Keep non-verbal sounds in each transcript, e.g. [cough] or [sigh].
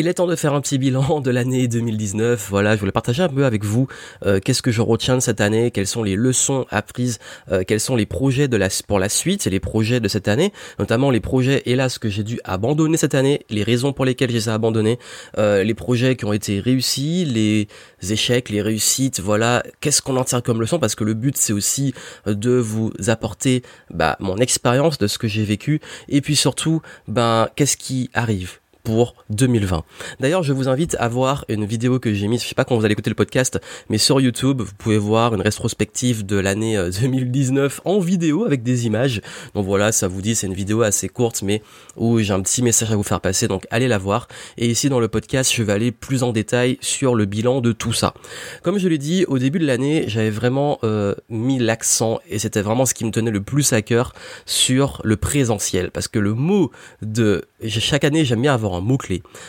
Il est temps de faire un petit bilan de l'année 2019. Voilà, je voulais partager un peu avec vous euh, qu'est-ce que je retiens de cette année, quelles sont les leçons apprises, euh, quels sont les projets pour la suite, les projets de cette année, notamment les projets hélas que j'ai dû abandonner cette année, les raisons pour lesquelles j'ai abandonné, euh, les projets qui ont été réussis, les échecs, les réussites. Voilà, qu'est-ce qu'on en tire comme leçon parce que le but c'est aussi de vous apporter bah, mon expérience de ce que j'ai vécu et puis surtout ben qu'est-ce qui arrive pour 2020. D'ailleurs, je vous invite à voir une vidéo que j'ai mise, je sais pas quand vous allez écouter le podcast, mais sur YouTube, vous pouvez voir une rétrospective de l'année 2019 euh, en vidéo avec des images. Donc voilà, ça vous dit, c'est une vidéo assez courte, mais où j'ai un petit message à vous faire passer, donc allez la voir. Et ici, dans le podcast, je vais aller plus en détail sur le bilan de tout ça. Comme je l'ai dit, au début de l'année, j'avais vraiment euh, mis l'accent, et c'était vraiment ce qui me tenait le plus à cœur, sur le présentiel. Parce que le mot de... Chaque année, j'aime bien avoir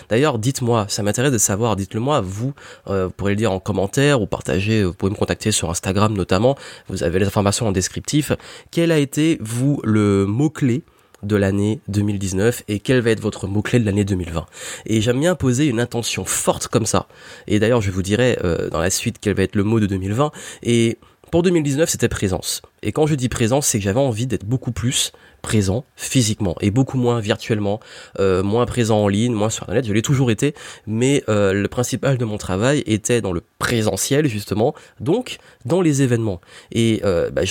D'ailleurs, dites-moi, ça m'intéresse de savoir, dites-le moi, vous, euh, vous pourrez le dire en commentaire ou partager, vous pouvez me contacter sur Instagram notamment, vous avez les informations en descriptif. Quel a été, vous, le mot-clé de l'année 2019 et quel va être votre mot-clé de l'année 2020. Et j'aime bien poser une intention forte comme ça. Et d'ailleurs, je vous dirai euh, dans la suite quel va être le mot de 2020. Et pour 2019, c'était présence. Et quand je dis présence, c'est que j'avais envie d'être beaucoup plus présent physiquement et beaucoup moins virtuellement, euh, moins présent en ligne, moins sur internet. Je l'ai toujours été, mais euh, le principal de mon travail était dans le présentiel justement, donc dans les événements. Et euh, bah,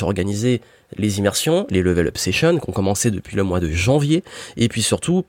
les immersions, les level up sessions qui ont commencé depuis le mois de janvier, et puis surtout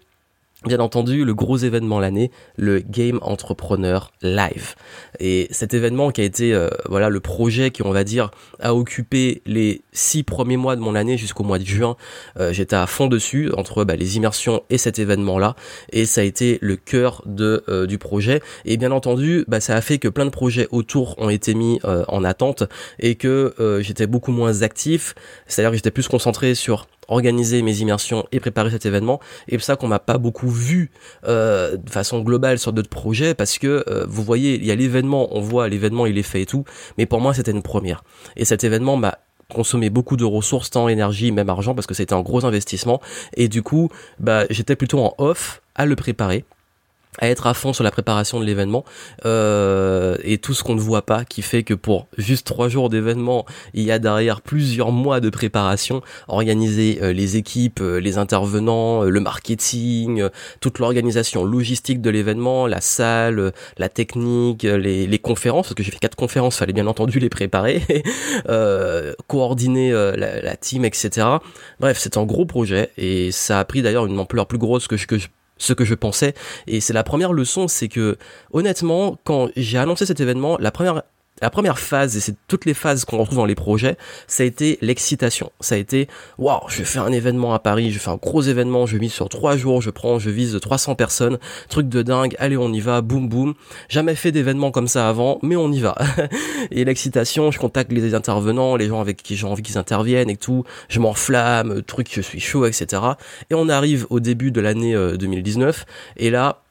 bien entendu le gros événement l'année, le Game Entrepreneur Live. Et cet événement qui a été euh, voilà le projet qui on va dire a occupé les six premiers mois de mon année jusqu'au mois de juin. Euh, j'étais à fond dessus entre bah, les immersions et cet événement là et ça a été le cœur de euh, du projet. Et bien entendu bah, ça a fait que plein de projets autour ont été mis en attente et que j'étais beaucoup moins actif. C'est-à-dire que j'étais plus concentré sur organiser mes immersions et préparer cet événement. Et c'est ça qu'on m'a pas beaucoup vu euh, de façon globale sur d'autres projets parce que euh, vous voyez, il y a l'événement, on voit l'événement, il est fait et tout. Mais pour moi, c'était une première. Et cet événement m'a consommé beaucoup de ressources, temps, énergie, même argent parce que c'était un gros investissement. Et du coup, bah, j'étais plutôt en off à le préparer à être à fond sur la préparation de l'événement euh, et tout ce qu'on ne voit pas qui fait que pour juste trois jours d'événement il y a derrière plusieurs mois de préparation organiser euh, les équipes euh, les intervenants le marketing toute l'organisation logistique de l'événement la salle la technique les, conférences parce que j'ai fait quatre conférences fallait bien entendu les préparer [laughs] coordonner la, la, team etc bref c'est un gros projet et ça a pris d'ailleurs une ampleur plus grosse que, que je ce que je pensais. Et c'est la première leçon, c'est que honnêtement, quand j'ai annoncé cet événement, la première la première phase, et c'est toutes les phases qu'on retrouve dans les projets, ça a été l'excitation. Ça a été, waouh, je fais un événement à Paris, je fais un gros événement, je mise sur trois jours, je prends, je vise 300 personnes, truc de dingue, allez on y va, boum boum. Jamais fait d'événement comme ça avant, mais on y va. [laughs] et l'excitation, je contacte les intervenants, les gens avec qui j'ai envie qu'ils interviennent et tout, je m'enflamme, truc, je suis chaud, etc. Et on arrive au début de l'année 2019, euh, et là,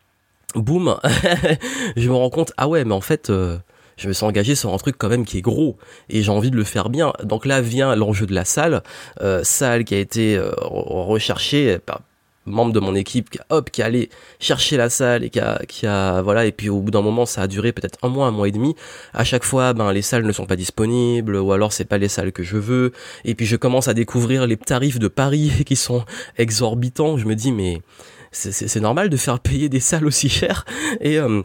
boum, [laughs] je me rends compte, ah ouais, mais en fait, euh, je me suis engagé sur un truc quand même qui est gros et j'ai envie de le faire bien. Donc là vient l'enjeu de la salle, euh, salle qui a été euh, recherchée par membre de mon équipe qui a, hop qui a allé chercher la salle et qui a qui a voilà et puis au bout d'un moment ça a duré peut-être un mois un mois et demi. À chaque fois ben les salles ne sont pas disponibles ou alors c'est pas les salles que je veux. Et puis je commence à découvrir les tarifs de Paris [laughs] qui sont exorbitants. Je me dis mais c'est normal de faire payer des salles aussi chères. Et euh,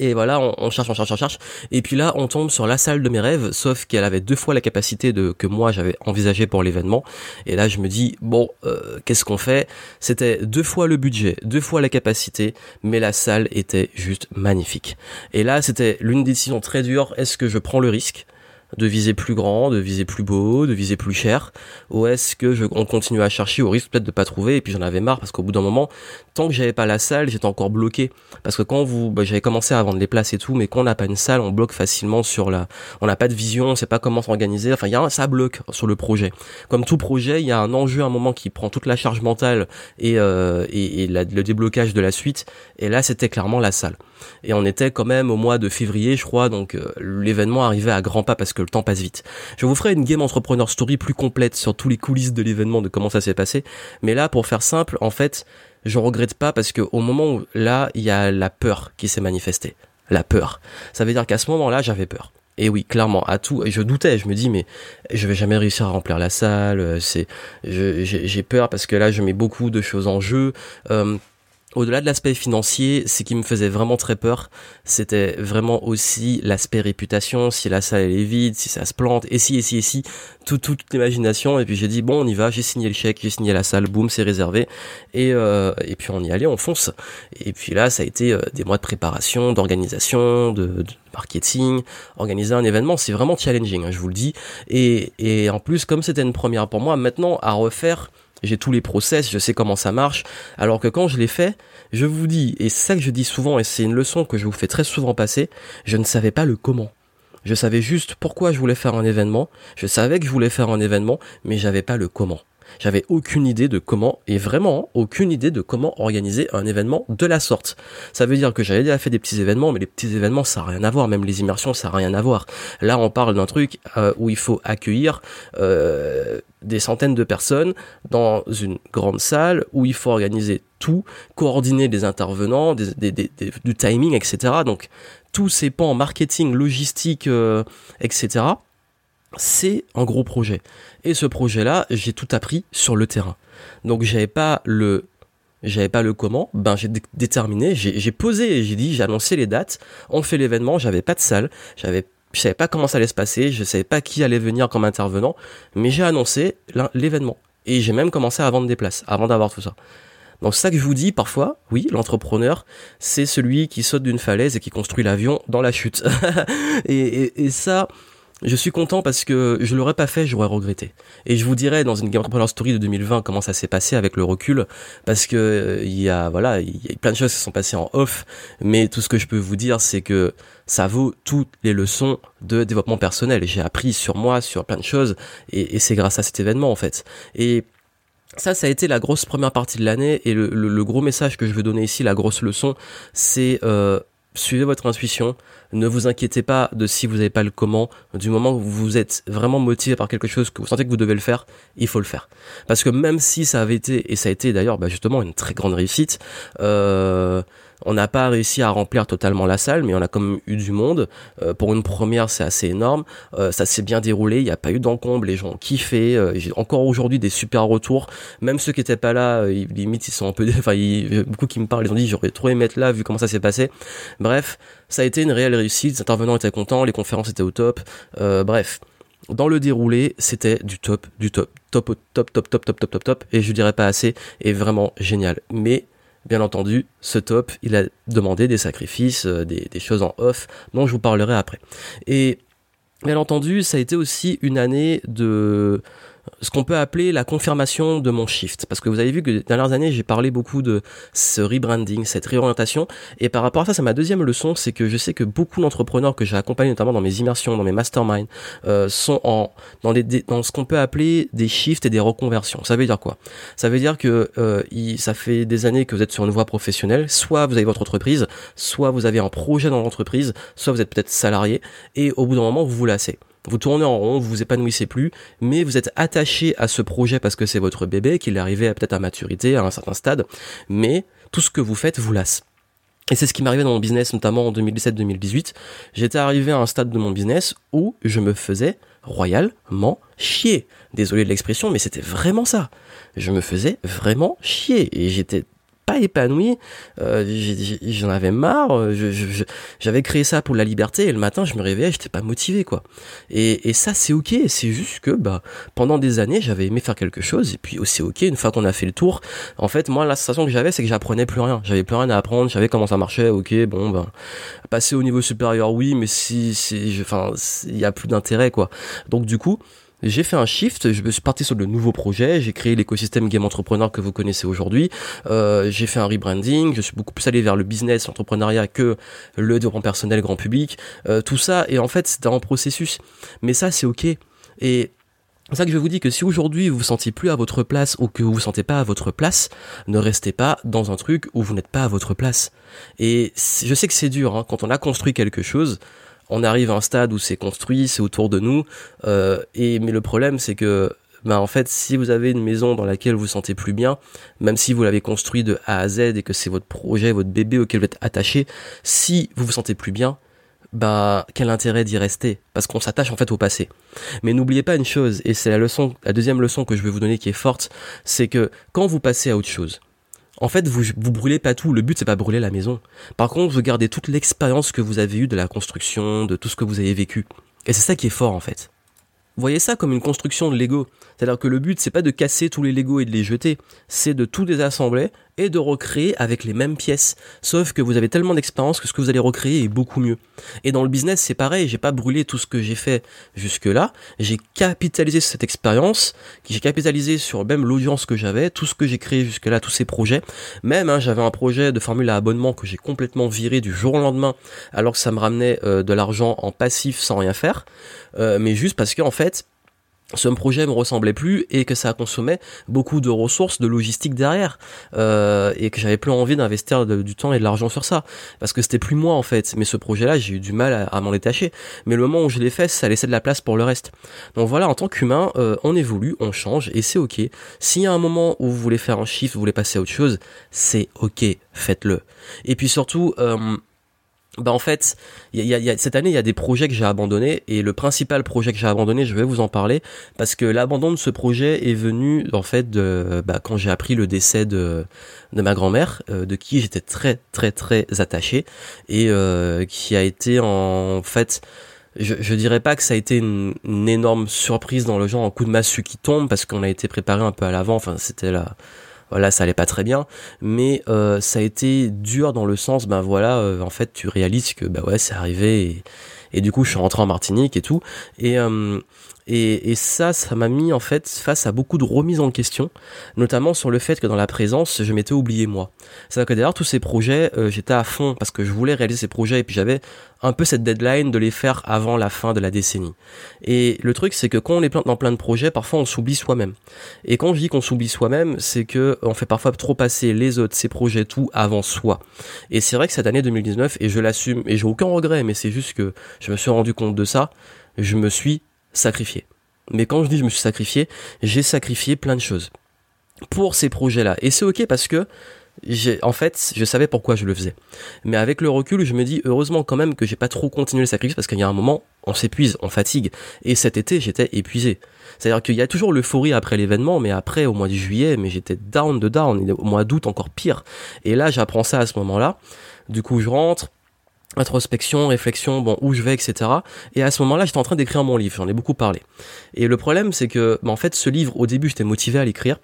et voilà, on, cherche, on cherche, on cherche. Et puis là, on tombe sur la salle de mes rêves, sauf qu'elle avait deux fois la capacité de que moi j'avais envisagé pour l'événement. Et là, je me dis bon, euh, qu'est-ce qu'on fait? C'était deux fois le budget, deux fois la capacité, mais la salle était juste magnifique. Et là, c'était l'une décision très dure. Est-ce que je prends le risque de viser plus grand, de viser plus beau, de viser plus cher, ou est-ce que je, on continue à chercher au risque peut-être de pas trouver? Et puis j'en avais marre parce qu'au bout d'un moment, tant que j'avais pas la salle, j'étais encore bloqué parce que quand vous, bah, j'avais commencé à vendre les places et tout, mais quand on n'a pas une salle, on bloque facilement sur la, on n'a pas de vision, on sait pas comment s'organiser, enfin il y a un, ça bloque sur le projet. Comme tout projet, il y a un enjeu, un moment qui prend toute la charge mentale et euh, et, et le déblocage de la suite, et là c'était clairement la salle. Et on était quand même au mois de février, je crois, donc euh, l'événement arrivait à grands pas parce que le temps passe vite. Je vous ferai une game entrepreneur story plus complète sur tous les coulisses de l'événement, de comment ça s'est passé. Mais là, pour faire simple, en fait, je regrette pas parce que au moment où là, il y a la peur qui s'est manifestée. La peur. Ça veut dire qu'à ce moment-là, j'avais peur. Et oui, clairement, à tout, je doutais, je me dis, mais je vais jamais réussir à remplir la salle, euh, c'est, j'ai peur parce que là, je mets beaucoup de choses en jeu. Euh, au-delà de l'aspect financier, ce qui me faisait vraiment très peur, c'était vraiment aussi l'aspect réputation, si la salle est vide, si ça se plante, et si, et si, et si, tout, toute l'imagination, et puis j'ai dit, bon, on y va, j'ai signé le chèque, j'ai signé la salle, boum, c'est réservé, et, euh, et puis on y allait, on fonce. Et puis là, ça a été euh, des mois de préparation, d'organisation, de, marketing, organiser un événement, c'est vraiment challenging, hein, je vous le dis, et, et en plus, comme c'était une première pour moi, maintenant, à refaire, j'ai tous les process, je sais comment ça marche. Alors que quand je l'ai fait, je vous dis, et c'est ça que je dis souvent, et c'est une leçon que je vous fais très souvent passer, je ne savais pas le comment. Je savais juste pourquoi je voulais faire un événement, je savais que je voulais faire un événement, mais j'avais pas le comment. J'avais aucune idée de comment, et vraiment aucune idée de comment organiser un événement de la sorte. Ça veut dire que j'avais déjà fait des petits événements, mais les petits événements, ça n'a rien à voir. Même les immersions, ça n'a rien à voir. Là, on parle d'un truc euh, où il faut accueillir euh, des centaines de personnes dans une grande salle où il faut organiser tout, coordonner des intervenants, du timing, etc. Donc tous ces pans marketing, logistique, euh, etc c'est un gros projet. Et ce projet-là, j'ai tout appris sur le terrain. Donc j'avais pas le j'avais pas le comment, ben j'ai déterminé, j'ai posé, j'ai dit, j'ai annoncé les dates, on fait l'événement, j'avais pas de salle, j'avais je savais pas comment ça allait se passer, je savais pas qui allait venir comme intervenant, mais j'ai annoncé l'événement et j'ai même commencé à vendre des places avant d'avoir tout ça. Donc ça que je vous dis parfois, oui, l'entrepreneur, c'est celui qui saute d'une falaise et qui construit l'avion dans la chute. [laughs] et ça, je suis content parce que je l'aurais pas fait, j'aurais regretté. Et je vous dirai dans une Game Entrepreneur Story de 2020 comment ça s'est passé avec le recul, parce que euh, il y a voilà, il y a plein de choses qui sont passées en off, mais tout ce que je peux vous dire, c'est que ça vaut toutes les leçons de développement personnel. J'ai appris sur moi, sur plein de choses, et, c'est grâce à cet événement en fait. Et ça, ça a été la grosse première partie de l'année, et le, gros message que je veux donner ici, la grosse leçon, c'est euh, suivez votre intuition, ne vous inquiétez pas de si vous n'avez pas le comment, du moment où vous êtes vraiment motivé par quelque chose, que vous sentez que vous devez le faire, il faut le faire. Parce que même si ça avait été, et ça a été d'ailleurs bah, justement une très grande réussite, euh, on n'a pas réussi à remplir totalement la salle, mais on a quand même eu du monde. Euh, pour une première, c'est assez énorme. Euh, ça s'est bien déroulé, il n'y a pas eu d'encombre, les gens ont kiffé. Euh, j'ai encore aujourd'hui des super retours. Même ceux qui étaient pas là, ils, limite ils sont un peu, enfin, beaucoup qui me parlent, ils ont dit j'aurais trop aimé être là vu comment ça s'est passé. Bref, ça a été une réelle réussite. Les intervenants étaient contents, les conférences étaient au top. bref dans le déroulé, c'était du top, du top, top, top, top, top, top, top, top, top, et je dirais pas assez, et vraiment génial. Mais Bien entendu, ce top, il a demandé des sacrifices, euh, des, des choses en off, dont je vous parlerai après. Et bien entendu, ça a été aussi une année de ce qu'on peut appeler la confirmation de mon shift. Parce que vous avez vu que les dernières années, j'ai parlé beaucoup de ce rebranding, cette réorientation. Et par rapport à ça, c'est ma deuxième leçon, c'est que je sais que beaucoup d'entrepreneurs que j'ai accompagnés, notamment dans mes immersions, dans mes masterminds, euh, sont en dans, dans ce qu'on peut appeler des shifts et des reconversions. Ça veut dire quoi? Ça veut dire que euh, il, ça fait des années que vous êtes sur une voie professionnelle. Soit vous avez votre entreprise, soit vous avez un projet dans l'entreprise, soit vous êtes peut-être salarié, et au bout d'un moment, vous vous lassez. Vous tournez en rond, vous vous épanouissez plus, mais vous êtes attaché à ce projet parce que c'est votre bébé, qu'il est arrivé peut-être à maturité, à un certain stade, mais tout ce que vous faites vous lasse. Et c'est ce qui m'arrivait dans mon business, notamment en 2017-2018. J'étais arrivé à un stade de mon business où je me faisais royalement chier. Désolé de l'expression, mais c'était vraiment ça. Je me faisais vraiment chier. Et j'étais pas épanoui, euh, j'en avais marre, j'avais créé ça pour la liberté et le matin je me réveillais, j'étais pas motivé quoi. Et, et ça c'est ok, c'est juste que bah pendant des années j'avais aimé faire quelque chose et puis aussi ok. Une fois qu'on a fait le tour, en fait moi la sensation que j'avais c'est que j'apprenais plus rien, j'avais plus rien à apprendre, je savais comment ça marchait, ok bon ben passer au niveau supérieur oui mais si si enfin il y a plus d'intérêt quoi. Donc du coup j'ai fait un shift, je suis parti sur de nouveaux projets, j'ai créé l'écosystème Game Entrepreneur que vous connaissez aujourd'hui, euh, j'ai fait un rebranding, je suis beaucoup plus allé vers le business, l'entrepreneuriat que le développement personnel grand public, euh, tout ça, et en fait c'était un processus. Mais ça c'est ok. Et c'est ça que je vous dis que si aujourd'hui vous vous sentez plus à votre place ou que vous vous sentez pas à votre place, ne restez pas dans un truc où vous n'êtes pas à votre place. Et je sais que c'est dur, hein, quand on a construit quelque chose, on arrive à un stade où c'est construit, c'est autour de nous. Euh, et mais le problème, c'est que ben en fait, si vous avez une maison dans laquelle vous vous sentez plus bien, même si vous l'avez construit de A à Z et que c'est votre projet, votre bébé auquel vous êtes attaché, si vous vous sentez plus bien, bah quel intérêt d'y rester? Parce qu'on s'attache en fait au passé. Mais n'oubliez pas une chose et c'est la leçon la deuxième leçon que je vais vous donner qui est forte, c'est que quand vous passez à autre chose, en fait, vous, vous brûlez pas tout. Le but, c'est pas brûler la maison. Par contre, vous gardez toute l'expérience que vous avez eue de la construction, de tout ce que vous avez vécu. Et c'est ça qui est fort, en fait. Voyez ça comme une construction de Lego. C'est-à-dire que le but, c'est pas de casser tous les Lego et de les jeter, c'est de tout désassembler et de recréer avec les mêmes pièces. Sauf que vous avez tellement d'expérience que ce que vous allez recréer est beaucoup mieux. Et dans le business, c'est pareil, j'ai pas brûlé tout ce que j'ai fait jusque-là, j'ai capitalisé cette expérience, j'ai capitalisé sur même l'audience que j'avais, tout ce que j'ai créé jusque-là, tous ces projets. Même, hein, j'avais un projet de formule à abonnement que j'ai complètement viré du jour au lendemain, alors que ça me ramenait euh, de l'argent en passif sans rien faire, euh, mais juste parce que en fait, ce projet me ressemblait plus et que ça consommait beaucoup de ressources, de logistique derrière euh, et que j'avais plus envie d'investir du temps et de l'argent sur ça parce que c'était plus moi en fait. Mais ce projet-là, j'ai eu du mal à, m'en détacher. Mais le moment où je l'ai fait, ça laissait de la place pour le reste. Donc voilà, en tant qu'humain, euh, on évolue, on change et c'est ok. S'il y a un moment où vous voulez faire un chiffre, vous voulez passer à autre chose, c'est ok, faites-le. Et puis surtout. Euh, bah en fait, y y a, cette année, il y a des projets que j'ai abandonnés et le principal projet que j'ai abandonné, je vais vous en parler parce que l'abandon de ce projet est venu en fait de bah, quand j'ai appris le décès de de ma grand-mère, euh, de qui j'étais très très très attaché et euh, qui a été en fait je, je dirais pas que ça a été une, une énorme surprise dans le genre un coup de massue qui tombe parce qu'on a été préparé un peu à l'avant. Enfin, c'était la voilà ça allait pas très bien. Mais euh, ça a été dur dans le sens ben voilà euh, en fait tu réalises que bah ouais c'est arrivé et, et, du coup je suis rentré en Martinique et tout. Et euh, et, et, ça, ça m'a mis en fait face à beaucoup de remises en question, notamment sur le fait que dans la présence, je m'étais oublié moi. C'est-à-dire que d'ailleurs tous ces projets, euh, j'étais à fond parce que je voulais réaliser ces projets et puis j'avais un peu cette deadline de les faire avant la fin de la décennie. Et le truc, c'est que quand on est dans plein de projets, parfois on s'oublie soi-même. Et quand je dis qu'on s'oublie soi-même, c'est que on fait parfois trop passer les autres, ces projets, tout avant soi. Et c'est vrai que cette année 2019, et je l'assume, et j'ai aucun regret, mais c'est juste que je me suis rendu compte de ça, je me suis sacrifié. Mais quand je dis je me suis sacrifié, j'ai sacrifié plein de choses pour ces projets-là. Et c'est ok parce que en fait, je savais pourquoi je le faisais. Mais avec le recul, je me dis heureusement quand même que j'ai pas trop continué le sacrifice parce qu'il y a un moment, on s'épuise, on fatigue. Et cet été, j'étais épuisé. C'est-à-dire qu'il y a toujours l'euphorie après l'événement, mais après, au mois de juillet, mais j'étais down de down. Au mois d'août, encore pire. Et là, j'apprends ça à ce moment-là. Du coup, je rentre, introspection, réflexion, bon, où je vais, etc. Et à ce moment-là, j'étais en train d'écrire mon livre, j'en ai beaucoup parlé. Et le problème, c'est que, bah, en fait, ce livre, au début, j'étais motivé à l'écrire.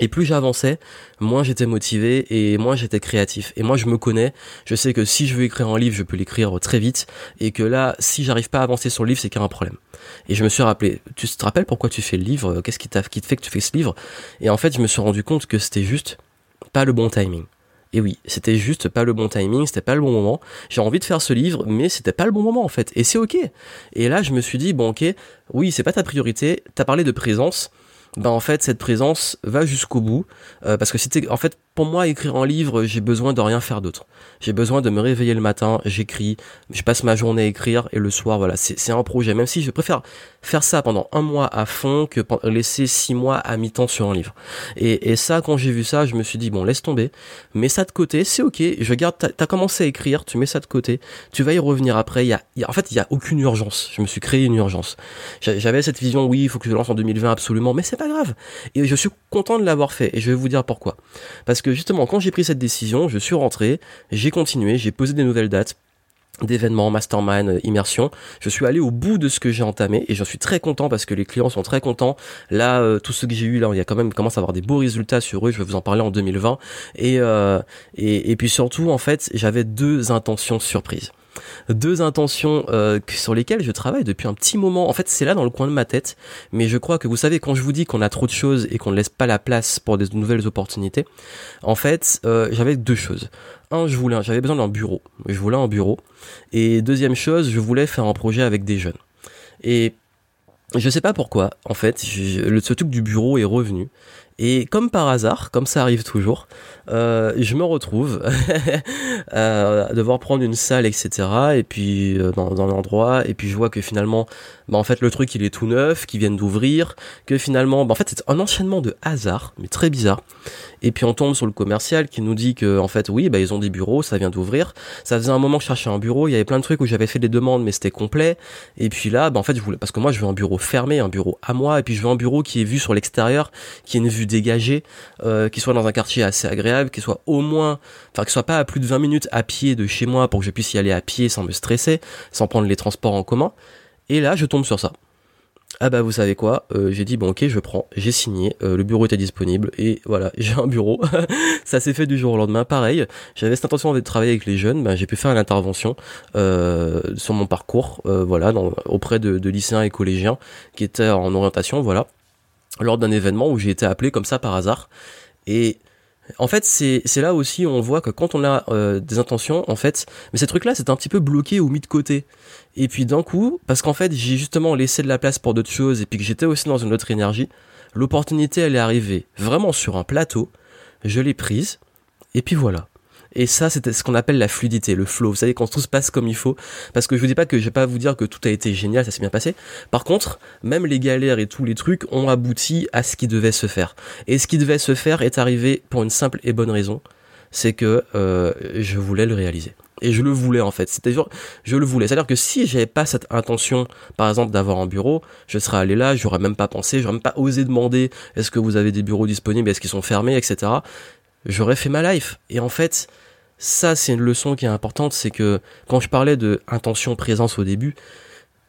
Et plus j'avançais, moins j'étais motivé et moins j'étais créatif. Et moi, je me connais. Je sais que si je veux écrire un livre, je peux l'écrire très vite. Et que là, si j'arrive pas à avancer sur le livre, c'est qu'il y a un problème. Et je me suis rappelé, tu te rappelles pourquoi tu fais le livre? Qu'est-ce qui, qui te fait que tu fais ce livre? Et en fait, je me suis rendu compte que c'était juste pas le bon timing. Et oui, c'était juste pas le bon timing, c'était pas le bon moment. J'ai envie de faire ce livre, mais c'était pas le bon moment en fait. Et c'est ok. Et là, je me suis dit bon ok, oui, c'est pas ta priorité. T'as parlé de présence. Ben en fait, cette présence va jusqu'au bout, euh, parce que c'était en fait pour moi, écrire un livre, j'ai besoin de rien faire d'autre. J'ai besoin de me réveiller le matin, j'écris, je passe ma journée à écrire et le soir, voilà, c'est un projet. Même si je préfère faire ça pendant un mois à fond que laisser six mois à mi-temps sur un livre. Et, et ça, quand j'ai vu ça, je me suis dit bon, laisse tomber, mets ça de côté, c'est ok. Je garde, t'as as commencé à écrire, tu mets ça de côté, tu vas y revenir après. Il y a, en fait, il y a aucune urgence. Je me suis créé une urgence. J'avais cette vision, oui, il faut que je lance en 2020 absolument, mais c'est pas grave. Et je suis content de l'avoir fait. Et je vais vous dire pourquoi. Parce que justement, quand j'ai pris cette décision, je suis rentré, j'ai continué, j'ai posé des nouvelles dates d'événements, mastermind, immersion. Je suis allé au bout de ce que j'ai entamé et j'en suis très content parce que les clients sont très contents. Là, euh, tout ce que j'ai eu là, il y a quand même commence à avoir des beaux résultats sur eux. Je vais vous en parler en 2020 et euh, et, et puis surtout en fait, j'avais deux intentions surprises deux intentions euh, sur lesquelles je travaille depuis un petit moment. En fait, c'est là dans le coin de ma tête, mais je crois que vous savez quand je vous dis qu'on a trop de choses et qu'on ne laisse pas la place pour des nouvelles opportunités, en fait, euh, j'avais deux choses. Un, je voulais, j'avais besoin d'un bureau. Je voulais un bureau. Et deuxième chose, je voulais faire un projet avec des jeunes. Et je sais pas pourquoi, en fait, le, ce truc du bureau est revenu. Et comme par hasard, comme ça arrive toujours, euh, je me retrouve à [laughs] devoir prendre une salle, etc. Et puis euh, dans, dans l'endroit, et puis je vois que finalement, bah, en fait le truc il est tout neuf, qui viennent d'ouvrir, que finalement, bah, en fait c'est un enchaînement de hasard, mais très bizarre. Et puis on tombe sur le commercial qui nous dit que en fait oui, bah ils ont des bureaux, ça vient d'ouvrir. Ça faisait un moment que je cherchais un bureau, il y avait plein de trucs où j'avais fait des demandes mais c'était complet. Et puis là, bah en fait je voulais parce que moi je veux un bureau fermé, un bureau à moi, et puis je veux un bureau qui est vu sur l'extérieur, qui ait une vue dégagée, euh, qui soit dans un quartier assez agréable, qui soit au moins, enfin qui soit pas à plus de 20 minutes à pied de chez moi pour que je puisse y aller à pied sans me stresser, sans prendre les transports en commun. Et là je tombe sur ça ah bah vous savez quoi, euh, j'ai dit bon ok je prends, j'ai signé, euh, le bureau était disponible et voilà [laughs] j'ai un bureau. [laughs] ça s'est fait du jour au lendemain. Pareil, j'avais cette intention de travailler avec les jeunes, bah, j'ai pu faire une intervention euh, sur mon parcours, voilà, auprès de, lycéens et collégiens qui étaient en orientation, voilà, lors d'un événement où j'ai été appelé comme ça par hasard et en fait, c'est là aussi où on voit que quand on a euh, des intentions, en fait, mais ces trucs-là, c'est un petit peu bloqué ou mis de côté. Et puis d'un coup, parce qu'en fait, j'ai justement laissé de la place pour d'autres choses et puis que j'étais aussi dans une autre énergie, l'opportunité, elle est arrivée vraiment sur un plateau, je l'ai prise, et puis voilà. Et ça, c'était ce qu'on appelle la fluidité, le flow. Vous savez, quand tout se passe comme il faut. Parce que je vous dis pas que je vais pas vous dire que tout a été génial, ça s'est bien passé. Par contre, même les galères et tous les trucs ont abouti à ce qui devait se faire. Et ce qui devait se faire est arrivé pour une simple et bonne raison. C'est que euh, je voulais le réaliser. Et je le voulais en fait. C'était je le voulais. C'est-à-dire que si j'avais pas cette intention, par exemple, d'avoir un bureau, je serais allé là, j'aurais même pas pensé, j'aurais même pas osé demander est-ce que vous avez des bureaux disponibles, est-ce qu'ils sont fermés, etc. J'aurais fait ma life. Et en fait, ça, c'est une leçon qui est importante, c'est que quand je parlais de intention, présence au début,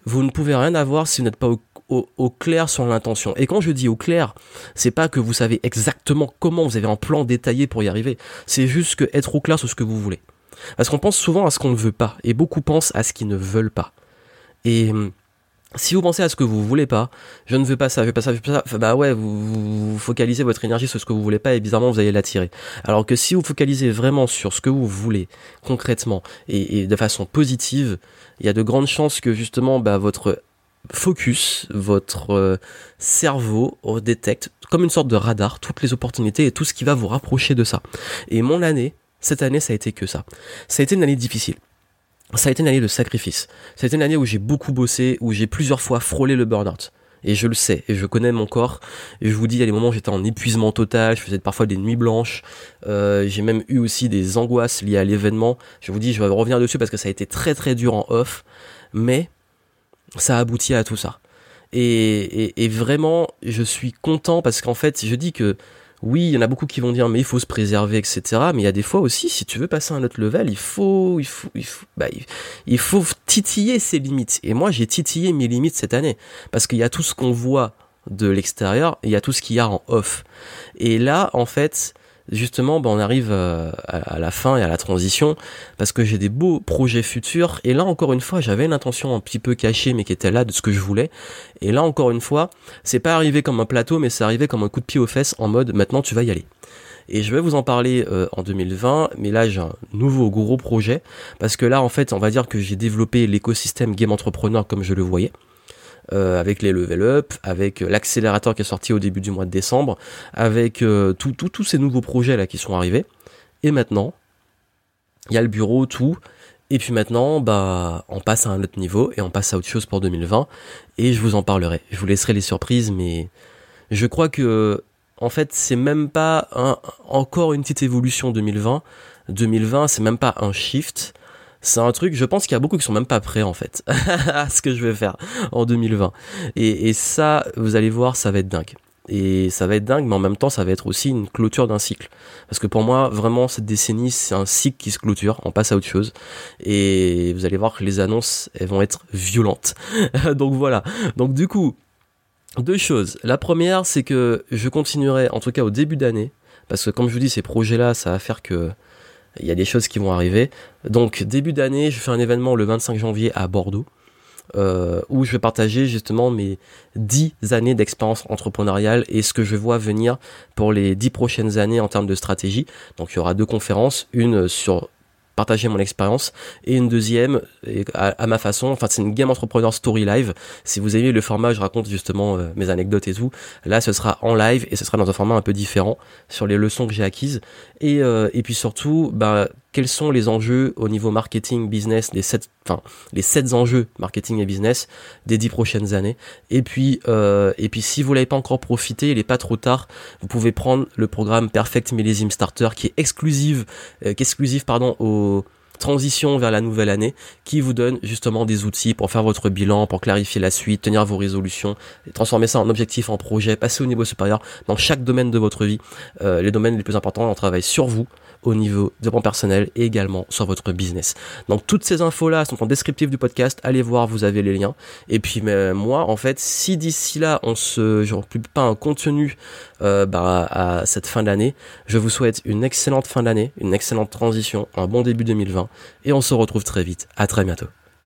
vous ne pouvez rien avoir si vous n'êtes pas au, clair sur l'intention. Et quand je dis au clair, c'est pas que vous savez exactement comment vous avez un plan détaillé pour y arriver. C'est juste que être au clair sur ce que vous voulez. Parce qu'on pense souvent à ce qu'on ne veut pas, et beaucoup pensent à ce qu'ils ne veulent pas. Et hum, si vous pensez à ce que vous voulez pas, je ne veux pas ça, je veux pas ça, je veux pas ça, bah ouais, vous, focalisez votre énergie sur ce que vous voulez pas et bizarrement vous allez l'attirer. Alors que si vous focalisez vraiment sur ce que vous voulez concrètement et, de façon positive, il y a de grandes chances que justement bah, votre focus, votre euh, cerveau détecte comme une sorte de radar toutes les opportunités et tout ce qui va vous rapprocher de ça. Et mon année, cette année, ça a été que ça. Ça a été une année difficile ça a été une année de sacrifice. Ça a été une année où j'ai beaucoup bossé, où j'ai plusieurs fois frôlé le burn-out. Et je le sais, et je connais mon corps. Et je vous dis, il y a des moments où j'étais en épuisement total, je faisais parfois des nuits blanches. Euh, j'ai même eu aussi des angoisses liées à l'événement. Je vous dis, je vais revenir dessus parce que ça a été très très dur en off. Mais ça a abouti à tout ça. Et, et, et vraiment, je suis content parce qu'en fait, je dis que oui, il y en a beaucoup qui vont dire mais il faut se préserver, etc. Mais il y a des fois aussi, si tu veux passer à un autre level, il faut, il faut, il faut, bah, il faut titiller ses limites. Et moi, j'ai titillé mes limites cette année parce qu'il y a tout ce qu'on voit de l'extérieur, il y a tout ce qu'il y a en off. Et là, en fait, justement, ben, on arrive euh, à, la fin et à la transition parce que j'ai des beaux projets futurs. Et là, encore une fois, j'avais une intention un petit peu cachée, mais qui était là de ce que je voulais. Et là, encore une fois, c'est pas arrivé comme un plateau, mais c'est arrivé comme un coup de pied aux fesses en mode maintenant tu vas y aller. Et je vais vous en parler euh, en 2020, mais là j'ai un nouveau gros projet parce que là en fait on va dire que j'ai développé l'écosystème game entrepreneur comme je le voyais. Euh, avec les level up, avec euh, l'accélérateur qui est sorti au début du mois de décembre, avec euh, tous ces nouveaux projets là qui sont arrivés. Et maintenant, il y a le bureau, tout. Et puis maintenant, bah, on passe à un autre niveau et on passe à autre chose pour 2020. Et je vous en parlerai. Je vous laisserai les surprises, mais je crois que, en fait, c'est même pas encore une petite évolution 2020. 2020, c'est même pas un shift c'est un truc, je pense qu'il y a beaucoup qui sont même pas prêts en fait [laughs] à ce que je vais faire en 2020. Et, et ça, vous allez voir, ça va être dingue. Et ça va être dingue, mais en même temps, ça va être aussi une clôture d'un cycle. Parce que pour moi, vraiment, cette décennie, c'est un cycle qui se clôture, on passe à autre chose. Et vous allez voir que les annonces, elles vont être violentes. [laughs] Donc voilà. Donc du coup, deux choses. La première, c'est que je continuerai, en tout cas au début d'année, parce que comme je vous dis, ces projets-là, ça va faire que il y a des choses qui vont arriver. Donc début d'année, je fais un événement le 25 janvier à Bordeaux. Euh, où je vais partager justement mes 10 années d'expérience entrepreneuriale et ce que je vois venir pour les 10 prochaines années en termes de stratégie. Donc il y aura deux conférences, une sur partager mon expérience. Et une deuxième, à, ma façon, enfin c'est une Game Entrepreneur Story Live. Si vous aimez le format, je raconte justement euh, mes anecdotes et tout. Là, ce sera en live et ce sera dans un format un peu différent sur les leçons que j'ai acquises. Et, euh, et puis surtout, bah, quels sont les enjeux au niveau marketing, business, les sept, enfin les sept enjeux marketing et business des dix prochaines années. Et puis, euh, et puis si vous l'avez pas encore profité, il est pas trop tard. Vous pouvez prendre le programme Perfect Millésime Starter qui est exclusive, euh, qui est exclusif pardon au transition vers la nouvelle année qui vous donne justement des outils pour faire votre bilan, pour clarifier la suite, tenir vos résolutions, transformer ça en objectif, en projet, passer au niveau supérieur dans chaque domaine de votre vie. Euh, les domaines les plus importants, on travaille sur vous au niveau développement personnel et également sur votre business. Donc toutes ces infos-là sont en descriptif du podcast, allez voir, vous avez les liens. Et puis moi, en fait, si d'ici là on se, je republie pas un contenu euh, bah, à cette fin d'année, je vous souhaite une excellente fin d'année, une excellente transition, un bon début 2020 et on se retrouve très vite. À très bientôt.